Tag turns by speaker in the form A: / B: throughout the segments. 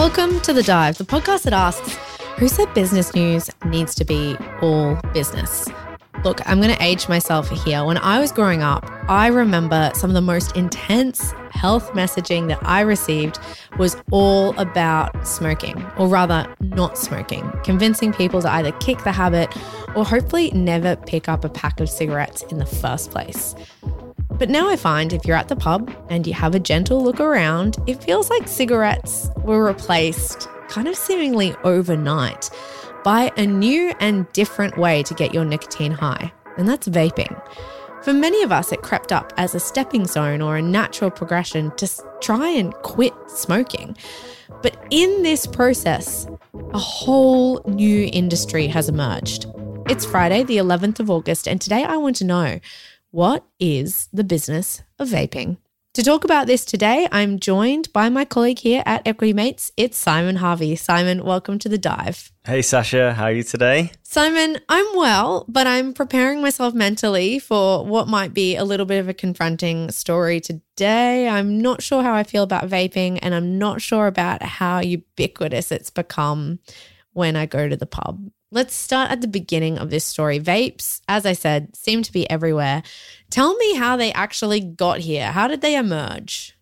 A: Welcome to The Dive, the podcast that asks who said business news needs to be all business? Look, I'm going to age myself here. When I was growing up, I remember some of the most intense health messaging that I received was all about smoking, or rather, not smoking, convincing people to either kick the habit or hopefully never pick up a pack of cigarettes in the first place. But now I find if you're at the pub and you have a gentle look around, it feels like cigarettes were replaced kind of seemingly overnight by a new and different way to get your nicotine high, and that's vaping. For many of us, it crept up as a stepping stone or a natural progression to try and quit smoking. But in this process, a whole new industry has emerged. It's Friday, the 11th of August, and today I want to know what is the business of vaping? To talk about this today, I'm joined by my colleague here at Equity Mates. It's Simon Harvey. Simon, welcome to the dive.
B: Hey Sascha, how are you today?
A: Simon, I'm well, but I'm preparing myself mentally for what might be a little bit of a confronting story today. I'm not sure how I feel about vaping, and I'm not sure about how ubiquitous it's become when I go to the pub. Let's start at the beginning of this story. Vapes, as I said, seem to be everywhere. Tell me how they actually got here. How did they emerge?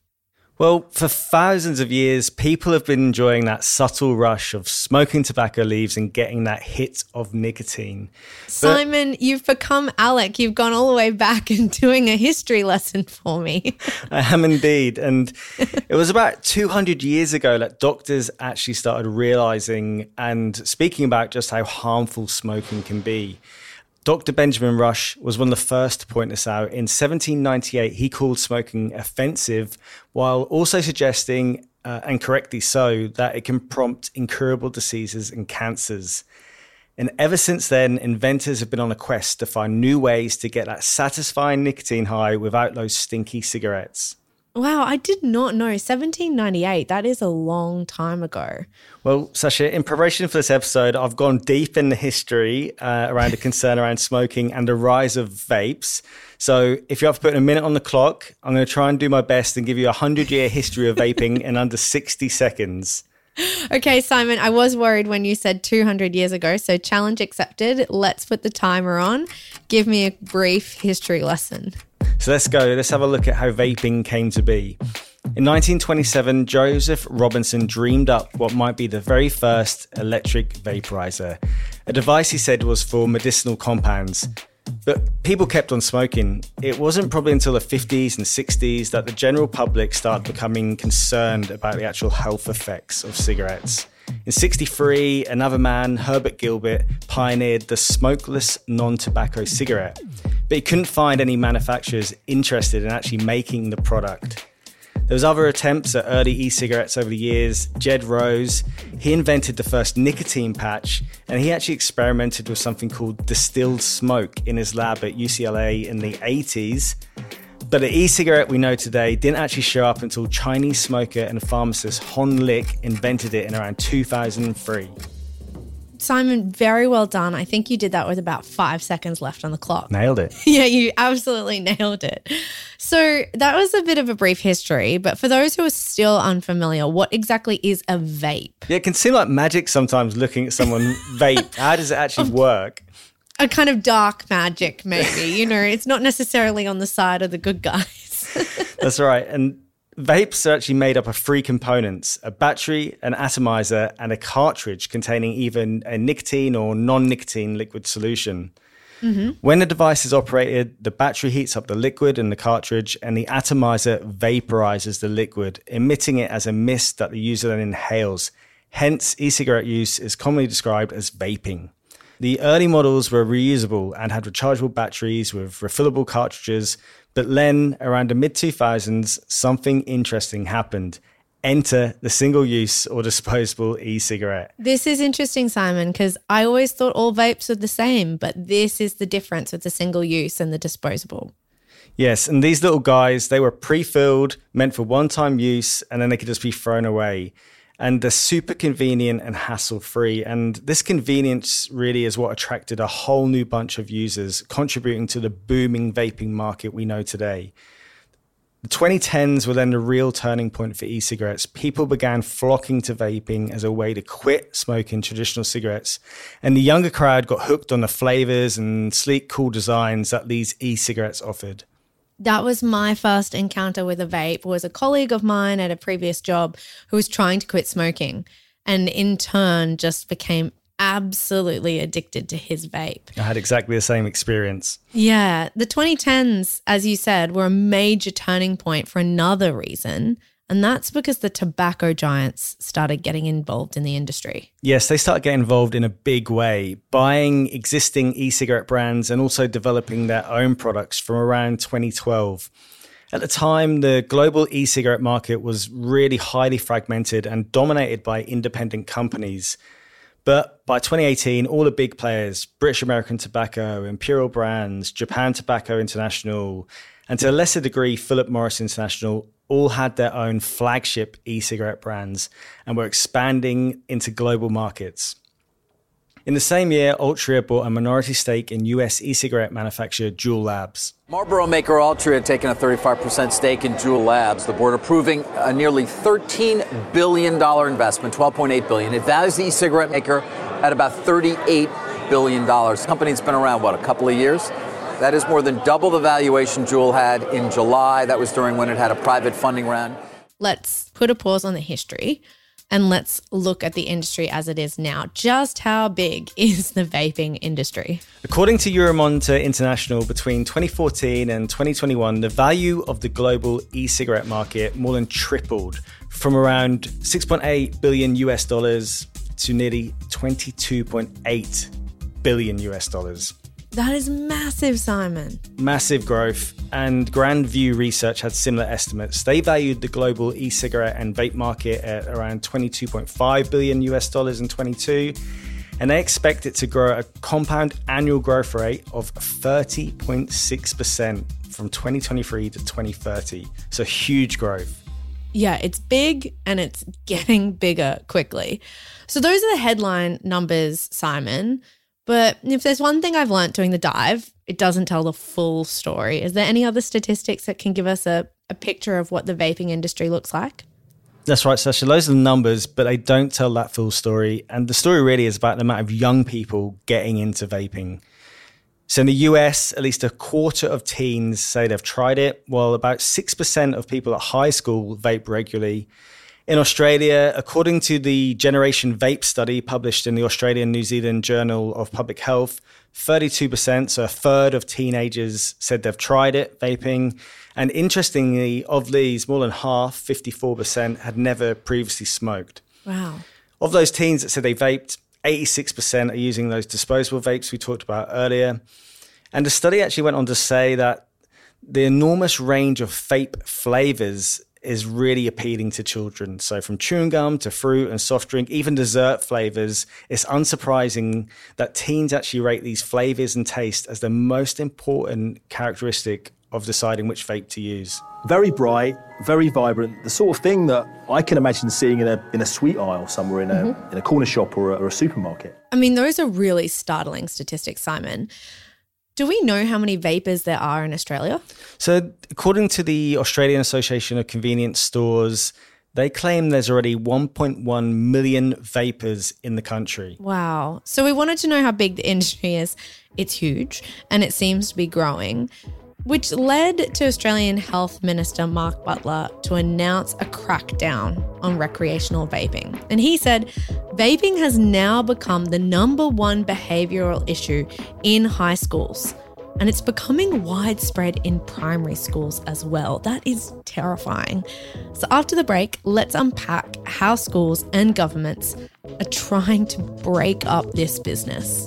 B: Well, for thousands of years, people have been enjoying that subtle rush of smoking tobacco leaves and getting that hit of nicotine.
A: Simon, you've become Alec. You've gone all the way back and doing a history lesson for me.
B: I am indeed. And it was about 200 years ago that doctors actually started realizing and speaking about just how harmful smoking can be. Dr. Benjamin Rush was one of the first to point this out. In 1798, he called smoking offensive while also suggesting, uh, and correctly so, that it can prompt incurable diseases and cancers. And ever since then, inventors have been on a quest to find new ways to get that satisfying nicotine high without those stinky cigarettes.
A: Wow, I did not know. 1798, that is a long time ago.
B: Well, Sascha, in preparation for this episode, I've gone deep in the history uh, around the concern around smoking and the rise of vapes. So, if you have to put a minute on the clock, I'm going to try and do my best and give you a 100 year history of vaping in under 60 seconds.
A: Okay, Simon, I was worried when you said 200 years ago. So, challenge accepted. Let's put the timer on. Give me a brief history lesson.
B: So let's go. Let's have a look at how vaping came to be. In 1927, Joseph Robinson dreamed up what might be the very first electric vaporizer, a device he said was for medicinal compounds. But people kept on smoking. It wasn't probably until the 50s and 60s that the general public started becoming concerned about the actual health effects of cigarettes. In 63, another man, Herbert Gilbert, pioneered the smokeless non tobacco cigarette, but he couldn't find any manufacturers interested in actually making the product. There was other attempts at early e-cigarettes over the years. Jed Rose, he invented the first nicotine patch, and he actually experimented with something called distilled smoke in his lab at UCLA in the 80s. But the e-cigarette we know today didn't actually show up until Chinese smoker and pharmacist Hon Lik invented it in around 2003.
A: Simon, very well done. I think you did that with about five seconds left on the clock.
B: Nailed it.
A: Yeah, you absolutely nailed it. So that was a bit of a brief history, but for those who are still unfamiliar, what exactly is a vape?
B: Yeah, it can seem like magic sometimes looking at someone vape. How does it actually work?
A: A kind of dark magic, maybe. you know, it's not necessarily on the side of the good guys.
B: That's right. And vapes are actually made up of three components a battery, an atomizer, and a cartridge containing either a nicotine or non nicotine liquid solution. Mm-hmm. When the device is operated, the battery heats up the liquid in the cartridge, and the atomizer vaporizes the liquid, emitting it as a mist that the user then inhales. Hence, e cigarette use is commonly described as vaping. The early models were reusable and had rechargeable batteries with refillable cartridges, But then, around the mid 2000s, something interesting happened. Enter the single use or disposable e cigarette.
A: This is interesting, Simon, because I always thought all vapes were the same, but this is the difference with the single use and the disposable.
B: Yes, and these little guys, they were pre filled, meant for one time use, and then they could just be thrown away and they're super convenient and hassle free. And this convenience really is what attracted a whole new bunch of users, contributing to the booming vaping market we know today. The 2010s were then the real turning point for e cigarettes. People began flocking to vaping as a way to quit smoking traditional cigarettes. And the younger crowd got hooked on the flavors and sleek, cool designs that these e cigarettes offered
A: that was my first encounter with a vape was a colleague of mine at a previous job who was trying to quit smoking and in turn just became absolutely addicted to his vape.
B: I had exactly the same experience.
A: Yeah, the 2010s as you said were a major turning point for another reason and that's because the tobacco giants started getting involved in the industry.
B: Yes, they started getting involved in a big way, buying existing e cigarette brands and also developing their own products from around 2012. At the time, the global e cigarette market was really highly fragmented and dominated by independent companies. But by 2018, all the big players, British American Tobacco, Imperial Brands, Japan Tobacco International, and to a lesser degree, Philip Morris International, all had their own flagship e cigarette brands and were expanding into global markets. In the same year, Altria bought a minority stake in US e cigarette manufacturer Juul Labs.
C: Marlboro maker Altria had taken a 35% stake in Juul Labs, the board approving a nearly $13 billion investment, 12.8 billion. It values the e cigarette maker at about $38 billion. The company's been around, what, a couple of years? That is more than double the valuation Juul had in July. That was during when it had a private funding round.
A: Let's put a pause on the history and let's look at the industry as it is now. Just how big is the vaping industry?
B: According to Euromonitor International, between 2014 and 2021, the value of the global e cigarette market more than tripled from around 6.8 billion US dollars to nearly 22.8 billion US dollars.
A: That is massive, Simon.
B: Massive growth. And Grand View Research had similar estimates. They valued the global e cigarette and vape market at around 22.5 billion US dollars in 22. And they expect it to grow a compound annual growth rate of 30.6% from 2023 to 2030. So huge growth.
A: Yeah, it's big and it's getting bigger quickly. So those are the headline numbers, Simon. But if there's one thing I've learned doing the dive, it doesn't tell the full story. Is there any other statistics that can give us a, a picture of what the vaping industry looks like?
B: That's right, Sascha. Are the numbers, but they don't tell that full story. And the story really is about the amount of young people getting into vaping. So in the US, at least a quarter of teens say they've tried it, while about 6% of people at high school vape regularly. In Australia, according to the Generation Vape study published in the Australian New Zealand Journal of Public Health, 32%, so a third of teenagers said they've tried it, vaping. And interestingly, of these, more than half, 54%, had never previously smoked.
A: Wow.
B: Of those teens that said they vaped, 86% are using those disposable vapes we talked about earlier. And the study actually went on to say that the enormous range of vape flavors is really appealing to children. So, from chewing gum to fruit and soft drink, even dessert flavors, it's unsurprising that teens actually rate these flavors and taste as the most important characteristic of deciding which vape to use.
D: Very bright, very vibrant, the sort of thing that I can imagine seeing in a, in a sweet aisle somewhere in a, mm-hmm. in a corner shop or a, or a supermarket.
A: I mean, those are really startling statistics, Simon. Do we know how many vapers there are in Australia?
B: So, according to the Australian Association of Convenience Stores, they claim there's already 1.1 million vapers in the country.
A: Wow. So, we wanted to know how big the industry is. It's huge and it seems to be growing which led to Australian Health Minister Mark Butler to announce a crackdown on recreational vaping. And he said, vaping has now become the number one behavioural issue in high schools. And it's becoming widespread in primary schools as well. That is terrifying. So, after the break, let's unpack how schools and governments are trying to break up this business.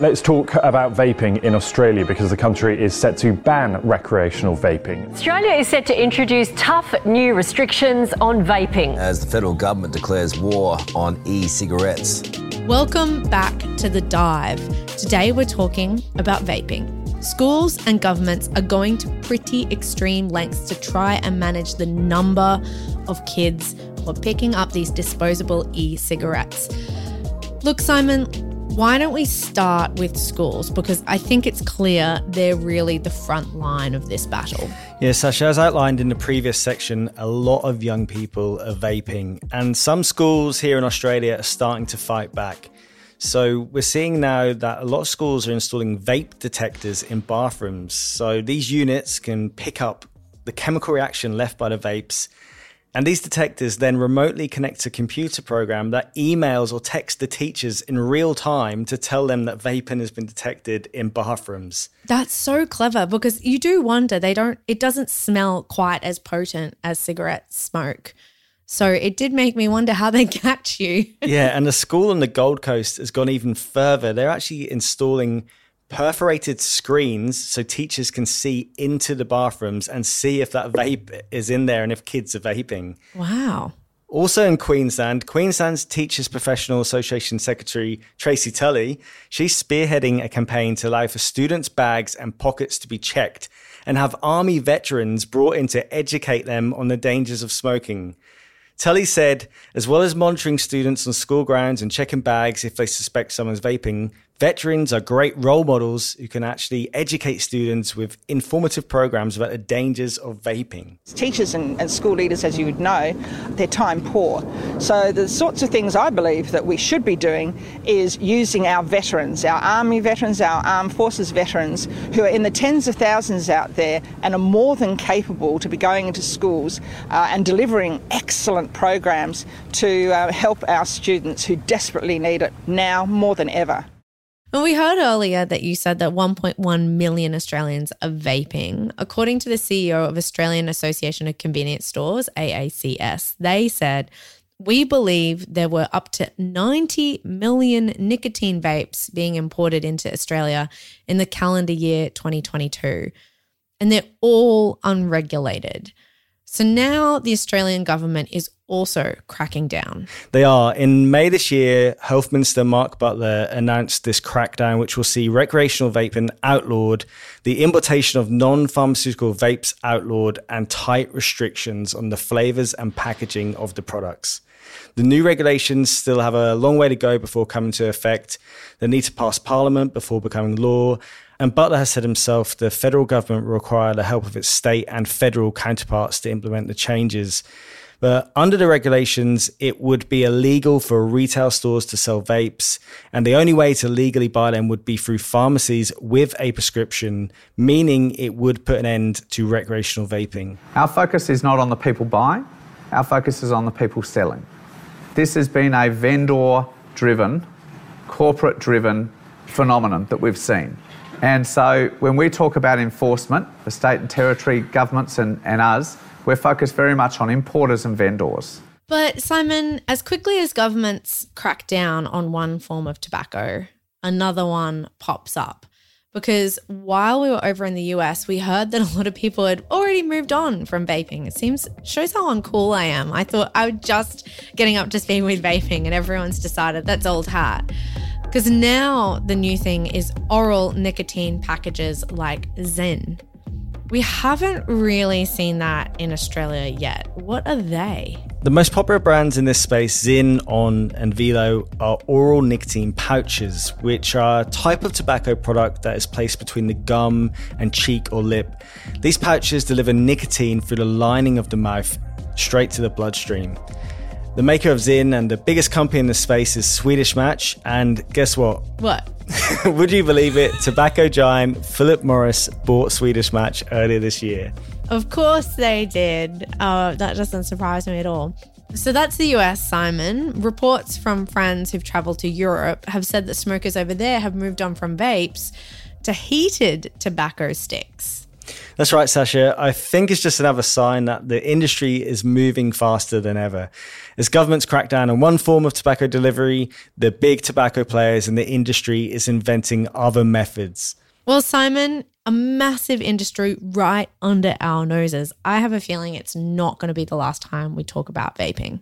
E: Let's talk about vaping in Australia because the country is set to ban recreational vaping.
F: Australia is set to introduce tough new restrictions on vaping.
G: as the federal government declares war on e cigarettes.
A: Welcome back to The Dive. Today we're talking about vaping. Schools and governments are going to pretty extreme lengths to try and manage the number of kids who are picking up these disposable e cigarettes. Look, Simon, why don't we start with schools? Because I think it's clear they're really the front line of this battle.
B: Yeah, Sascha, as outlined in the previous section, a lot of young people are vaping, and some schools here in Australia are starting to fight back. So we're seeing now that a lot of schools are installing vape detectors in bathrooms. So these units can pick up the chemical reaction left by the vapes. And these detectors then remotely connect to a computer program that emails or texts the teachers in real time to tell them that vaping has been detected in bathrooms.
A: That's so clever because you do wonder they don't it doesn't smell quite as potent as cigarette smoke. So it did make me wonder how they catch you.
B: yeah, and the school on the Gold Coast has gone even further. They're actually installing perforated screens so teachers can see into the bathrooms and see if that vape is in there and if kids are vaping.
A: Wow.
B: Also in Queensland, Queensland's Teachers Professional Association Secretary Tracy Tully, she's spearheading a campaign to allow for students' bags and pockets to be checked and have army veterans brought in to educate them on the dangers of smoking. Tully said, as well as monitoring students on school grounds and checking bags if they suspect someone's vaping, veterans are great role models who can actually educate students with informative programs about the dangers of vaping.
H: Teachers and, and school leaders, as you would know, they're time poor. So the sorts of things I believe that we should be doing is using our veterans, our army veterans, our armed forces veterans, who are in the tens of thousands out there and are more than capable to be going into schools uh, and delivering excellent programs to uh, help our students who desperately need it now more than ever.
A: Well, we heard earlier that you said that 1.1 million Australians are vaping. According to the CEO of Australian Association of Convenience Stores, AACS, they said, we believe there were up to 90 million nicotine vapes being imported into Australia in the calendar year 2022. And they're all unregulated. So now the Australian government is also cracking down.
B: They are. In May this year, Health Minister Mark Butler announced this crackdown, which will see recreational vaping outlawed, the importation of non pharmaceutical vapes outlawed, and tight restrictions on the flavors and packaging of the products. The new regulations still have a long way to go before coming to effect. They need to pass Parliament before becoming law. And Butler has said himself the federal government will require the help of its state and federal counterparts to implement the changes. But under the regulations, it would be illegal for retail stores to sell vapes. And the only way to legally buy them would be through pharmacies with a prescription, meaning it would put an end to recreational vaping.
I: Our focus is not on the people buying, our focus is on the people selling. This has been a vendor driven, corporate driven phenomenon that we've seen. And so when we talk about enforcement, the state and territory governments and, and us, we're focused very much on importers and vendors.
A: But Simon, as quickly as governments crack down on one form of tobacco, another one pops up. Because while we were over in the US, we heard that a lot of people had already moved on from vaping. It seems shows how uncool I am. I thought I was just getting up to speed with vaping, and everyone's decided that's old hat. Because now the new thing is oral nicotine packages like Zen. We haven't really seen that in Australia yet. What are they?
B: The most popular brands in this space, Zyn, On, and Velo, are oral nicotine pouches, which are a type of tobacco product that is placed between the gum and cheek or lip. These pouches deliver nicotine through the lining of the mouth straight to the bloodstream. The maker of Zyn and the biggest company in the space is Swedish Match. And guess what?
A: What?
B: Would you believe it? Tobacco giant Philip Morris bought Swedish Match earlier this year.
A: Of course they did. Uh, that doesn't surprise me at all. So that's the US, Simon. Reports from friends who've traveled to Europe have said that smokers over there have moved on from vapes to heated tobacco sticks.
B: That's right, Sascha. I think it's just another sign that the industry is moving faster than ever. As governments crack down on one form of tobacco delivery, the big tobacco players in the industry is inventing other methods.
A: Well, Simon, a massive industry right under our noses. I have a feeling it's not going to be the last time we talk about vaping.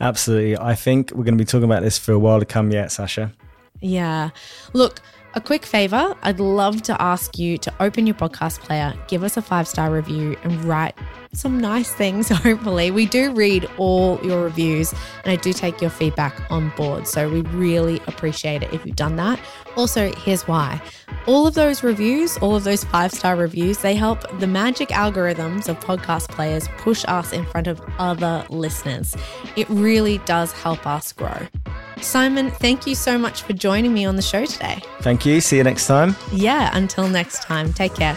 B: Absolutely. I think we're going to be talking about this for a while to come yet, Sascha.
A: Yeah. Look, a quick favor I'd love to ask you to open your podcast player, give us a five star review, and write some nice things, hopefully. We do read all your reviews and I do take your feedback on board. So we really appreciate it if you've done that. Also, here's why all of those reviews, all of those five star reviews, they help the magic algorithms of podcast players push us in front of other listeners. It really does help us grow. Simon, thank you so much for joining me on the show today.
B: Thank you. See you next time.
A: Yeah, until next time, take care.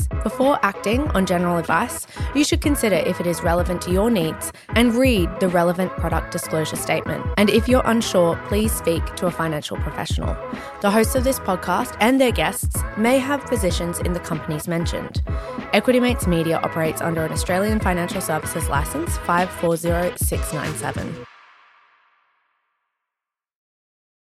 J: Before acting on general advice, you should consider if it is relevant to your needs and read the relevant product disclosure statement. And if you're unsure, please speak to a financial professional. The hosts of this podcast and their guests may have positions in the companies mentioned. Equity Mates Media operates under an Australian Financial Services Licence 540697.